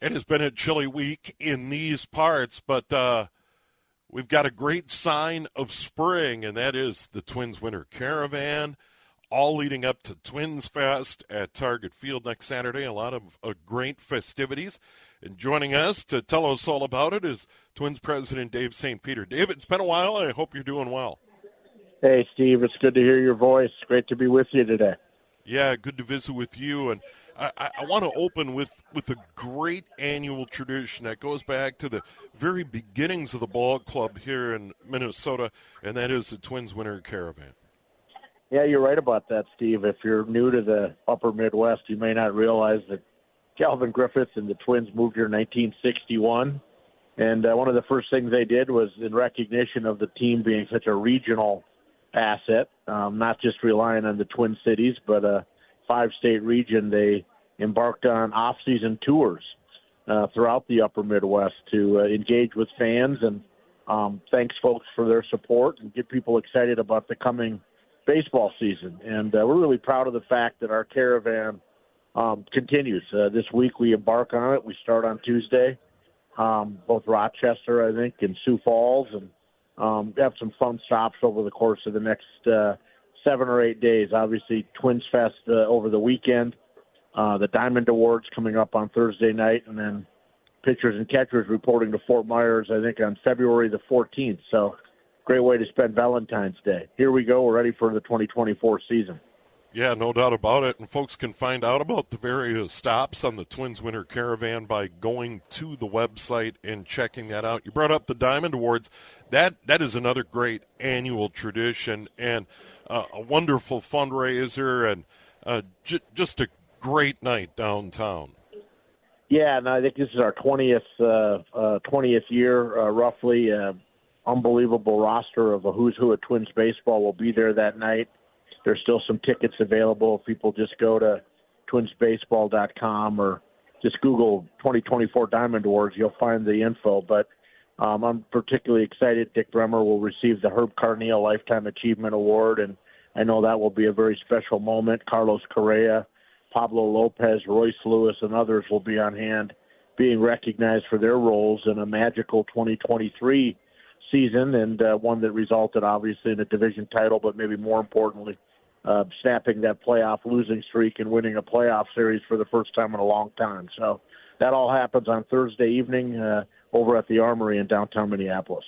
It has been a chilly week in these parts, but uh, we've got a great sign of spring, and that is the Twins Winter Caravan, all leading up to Twins Fest at Target Field next Saturday. A lot of uh, great festivities. And joining us to tell us all about it is Twins President Dave St. Peter. Dave, it's been a while. I hope you're doing well. Hey, Steve. It's good to hear your voice. Great to be with you today. Yeah, good to visit with you. And I, I, want to open with, with a great annual tradition that goes back to the very beginnings of the ball club here in Minnesota, and that is the Twins Winter Caravan. Yeah, you're right about that, Steve. If you're new to the upper Midwest, you may not realize that Calvin Griffiths and the Twins moved here in 1961. And uh, one of the first things they did was in recognition of the team being such a regional asset, um, not just relying on the Twin Cities, but a five state region, they embarked on off season tours uh, throughout the upper Midwest to uh, engage with fans and um, thanks folks for their support and get people excited about the coming baseball season. And uh, we're really proud of the fact that our caravan um, continues. Uh, this week we embark on it. We start on Tuesday, um, both Rochester, I think, and Sioux Falls, and um, have some fun stops over the course of the next uh, seven or eight days. Obviously, Twins Fest uh, over the weekend, uh, the Diamond Awards coming up on Thursday night, and then pitchers and catchers reporting to Fort Myers, I think, on February the 14th. So, great way to spend Valentine's Day. Here we go. We're ready for the 2024 season. Yeah, no doubt about it. And folks can find out about the various stops on the Twins Winter Caravan by going to the website and checking that out. You brought up the Diamond Awards. That that is another great annual tradition and uh, a wonderful fundraiser and uh, j- just a great night downtown. Yeah, and I think this is our twentieth uh, uh, twentieth year, uh, roughly. Uh, unbelievable roster of a who's who at Twins baseball will be there that night. There's still some tickets available. If people just go to twinsbaseball.com or just Google 2024 Diamond Awards, you'll find the info. But um, I'm particularly excited. Dick Bremer will receive the Herb Carneal Lifetime Achievement Award, and I know that will be a very special moment. Carlos Correa, Pablo Lopez, Royce Lewis, and others will be on hand being recognized for their roles in a magical 2023 season and uh, one that resulted obviously in a division title, but maybe more importantly, uh, snapping that playoff losing streak and winning a playoff series for the first time in a long time. So that all happens on Thursday evening uh, over at the Armory in downtown Minneapolis.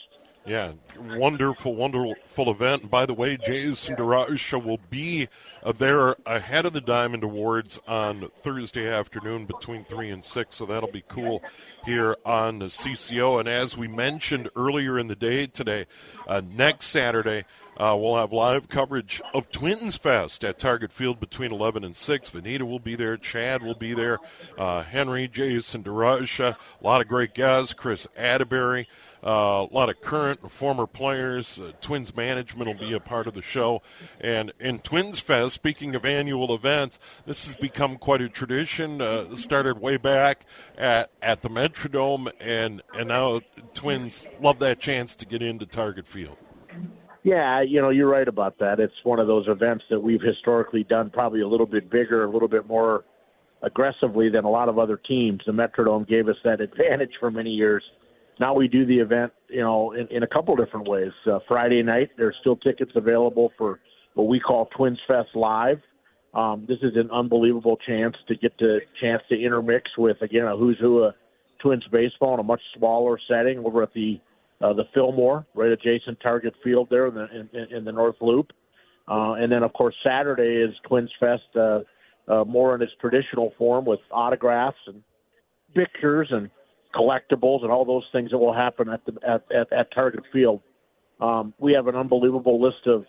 Yeah, wonderful, wonderful event. And by the way, Jason DeRusha will be there ahead of the Diamond Awards on Thursday afternoon between 3 and 6, so that'll be cool here on the CCO. And as we mentioned earlier in the day today, uh, next Saturday, uh, we'll have live coverage of Twins Fest at Target Field between 11 and 6. Vanita will be there. Chad will be there. Uh, Henry, Jason DeRusha, a lot of great guys. Chris Atterbury. Uh, a lot of current and former players. Uh, Twins management will be a part of the show. And in Twins Fest, speaking of annual events, this has become quite a tradition. Uh, started way back at, at the Metrodome, and, and now Twins love that chance to get into Target Field. Yeah, you know, you're right about that. It's one of those events that we've historically done probably a little bit bigger, a little bit more aggressively than a lot of other teams. The Metrodome gave us that advantage for many years. Now we do the event, you know, in, in a couple different ways. Uh, Friday night, there's still tickets available for what we call Twins Fest Live. Um, this is an unbelievable chance to get the chance to intermix with again a who's who of Twins baseball in a much smaller setting over at the uh, the Fillmore, right adjacent Target Field there in the in, in the North Loop. Uh, and then, of course, Saturday is Twins Fest, uh, uh, more in its traditional form with autographs and pictures and collectibles and all those things that will happen at the at, at, at Target Field. Um, we have an unbelievable list of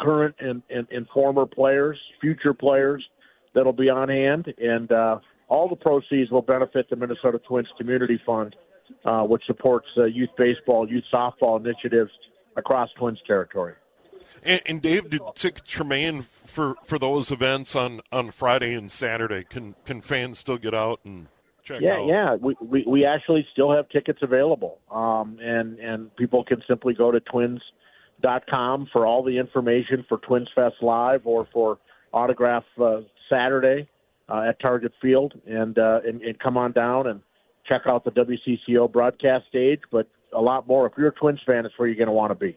current and, and, and former players, future players that'll be on hand, and uh, all the proceeds will benefit the Minnesota Twins Community Fund uh, which supports uh, youth baseball, youth softball initiatives across Twins territory. And, and, Dave, did tickets remain for, for those events on, on Friday and Saturday? Can can fans still get out and check yeah, out? Yeah, we, we we actually still have tickets available, um, and and people can simply go to twins.com for all the information for Twins Fest Live or for autograph uh, Saturday uh, at Target Field, and, uh, and and come on down and check out the WCCO broadcast stage, but a lot more. If you're a Twins fan, it's where you're going to want to be.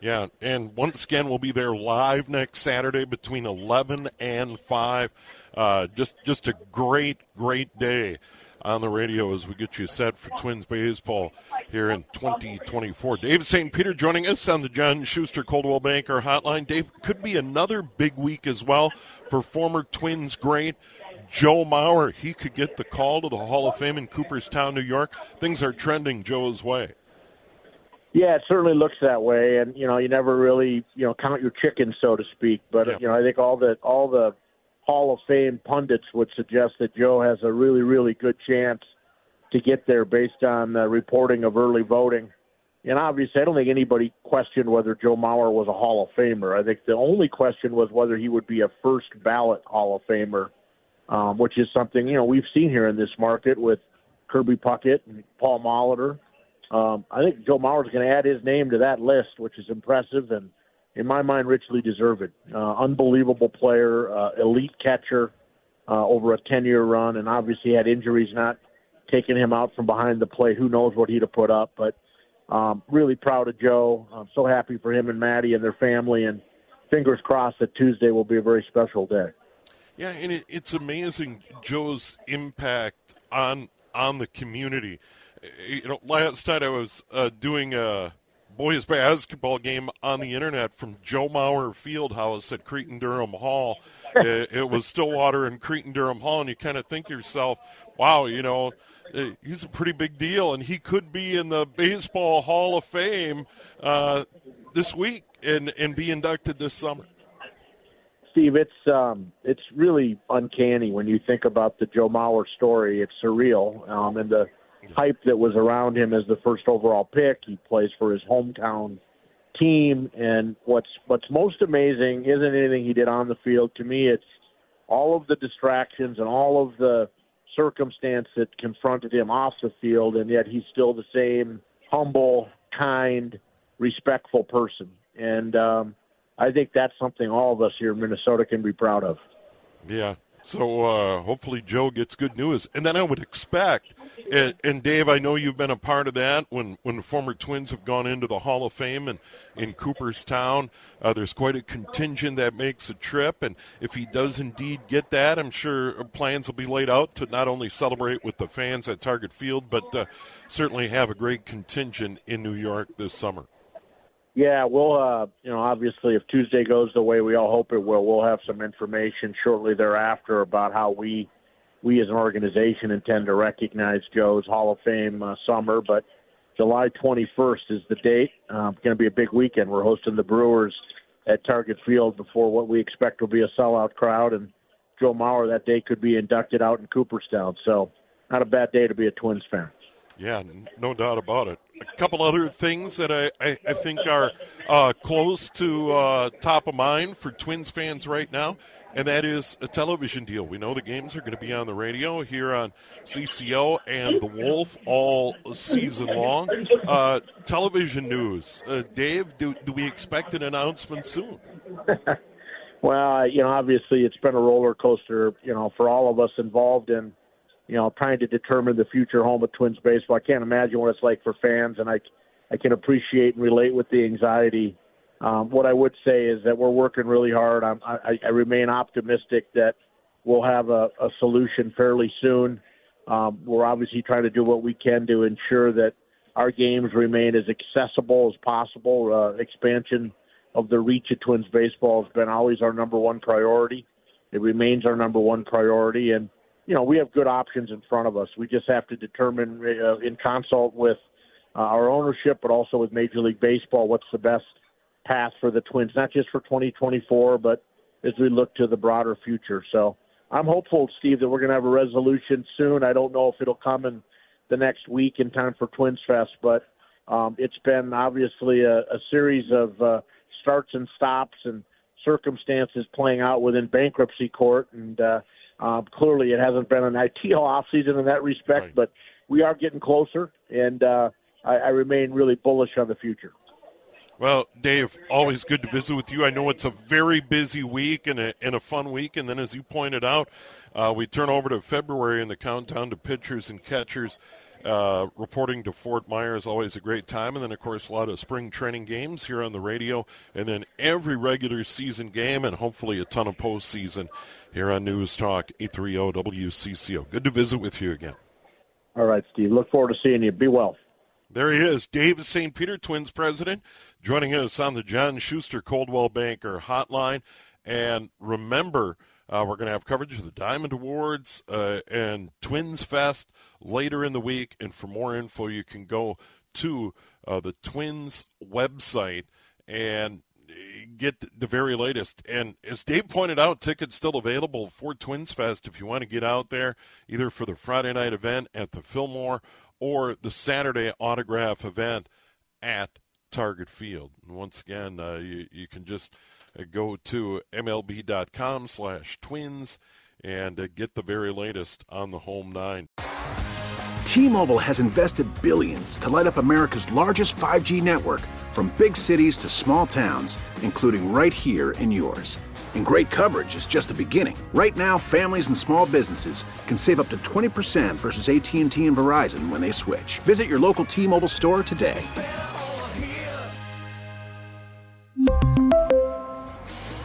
Yeah, and once again, we'll be there live next Saturday between 11 and 5. Uh, just, just a great, great day on the radio as we get you set for Twins baseball here in 2024. Dave St. Peter joining us on the John Schuster Coldwell Banker Hotline. Dave, could be another big week as well for former Twins great Joe Mauer, he could get the call to the Hall of Fame in Cooperstown, New York. Things are trending Joe's way. Yeah, it certainly looks that way, and you know, you never really, you know, count your chickens, so to speak. But yeah. you know, I think all the all the Hall of Fame pundits would suggest that Joe has a really, really good chance to get there based on the reporting of early voting. And obviously, I don't think anybody questioned whether Joe Mauer was a Hall of Famer. I think the only question was whether he would be a first ballot Hall of Famer um, which is something you know we've seen here in this market with Kirby Puckett and Paul Molitor. Um, I think Joe Mauer is going to add his name to that list, which is impressive and, in my mind, richly deserved. Uh, unbelievable player, uh, elite catcher uh, over a 10 year run, and obviously had injuries not taking him out from behind the plate. Who knows what he'd have put up, but um, really proud of Joe. I'm so happy for him and Maddie and their family, and fingers crossed that Tuesday will be a very special day. Yeah, and it, it's amazing Joe's impact on on the community. You know, last night I was uh, doing a boys basketball game on the internet from Joe Mauer Fieldhouse at Cretin Derham Hall. it, it was Stillwater and Cretin Derham Hall, and you kind of think to yourself, wow, you know, uh, he's a pretty big deal, and he could be in the Baseball Hall of Fame uh, this week and, and be inducted this summer. Steve, it's um, it's really uncanny when you think about the Joe Mauer story. It's surreal, um, and the hype that was around him as the first overall pick. He plays for his hometown team, and what's what's most amazing isn't anything he did on the field. To me, it's all of the distractions and all of the circumstance that confronted him off the field, and yet he's still the same humble, kind, respectful person. And um, I think that's something all of us here in Minnesota can be proud of. Yeah, so uh, hopefully Joe gets good news, and then I would expect. And, and, Dave, I know you've been a part of that when when the former Twins have gone into the Hall of Fame and in Cooperstown. Uh, there's quite a contingent that makes a trip, and if he does indeed get that, I'm sure plans will be laid out to not only celebrate with the fans at Target Field, but uh, certainly have a great contingent in New York this summer. Yeah, we'll, uh, you know, obviously, if Tuesday goes the way we all hope it will, we'll have some information shortly thereafter about how we, we as an organization, intend to recognize Joe's Hall of Fame uh, summer. But July 21st is the date. Uh, it's going to be a big weekend. We're hosting the Brewers at Target Field before what we expect will be a sellout crowd, and Joe Mauer that day could be inducted out in Cooperstown. So, not a bad day to be a Twins fan. Yeah, no doubt about it. A couple other things that I, I, I think are uh, close to uh, top of mind for Twins fans right now, and that is a television deal. We know the games are going to be on the radio here on CCO and The Wolf all season long. Uh, television news. Uh, Dave, do, do we expect an announcement soon? well, you know, obviously it's been a roller coaster, you know, for all of us involved in – you know, trying to determine the future home of Twins baseball. I can't imagine what it's like for fans, and I, I can appreciate and relate with the anxiety. Um, what I would say is that we're working really hard. I'm, I, I remain optimistic that we'll have a, a solution fairly soon. Um, we're obviously trying to do what we can to ensure that our games remain as accessible as possible. Uh, expansion of the reach of Twins baseball has been always our number one priority. It remains our number one priority, and you know, we have good options in front of us. We just have to determine uh, in consult with uh, our ownership, but also with Major League Baseball, what's the best path for the Twins, not just for 2024, but as we look to the broader future. So I'm hopeful, Steve, that we're going to have a resolution soon. I don't know if it'll come in the next week in time for Twins Fest, but um, it's been obviously a, a series of uh, starts and stops and circumstances playing out within bankruptcy court, and uh, uh, clearly, it hasn't been an ideal off season in that respect, right. but we are getting closer, and uh, I, I remain really bullish on the future. Well, Dave, always good to visit with you. I know it's a very busy week and a, and a fun week. And then, as you pointed out, uh, we turn over to February and the countdown to pitchers and catchers. Uh, reporting to Fort Myers, always a great time. And then, of course, a lot of spring training games here on the radio. And then every regular season game and hopefully a ton of postseason here on News Talk 830 WCCO. Good to visit with you again. All right, Steve. Look forward to seeing you. Be well. There he is, Dave St. Peter Twins president, joining us on the John Schuster Coldwell Banker hotline. And remember, uh, we're going to have coverage of the Diamond Awards uh, and Twins Fest later in the week. And for more info, you can go to uh, the Twins website and get the very latest. And as Dave pointed out, tickets still available for Twins Fest if you want to get out there, either for the Friday night event at the Fillmore or the Saturday autograph event at Target Field. And once again, uh, you, you can just go to MLB.com slash twins and uh, get the very latest on the home nine. T-Mobile has invested billions to light up America's largest 5G network from big cities to small towns, including right here in yours. And great coverage is just the beginning. Right now, families and small businesses can save up to 20% versus AT&T and Verizon when they switch. Visit your local T-Mobile store today.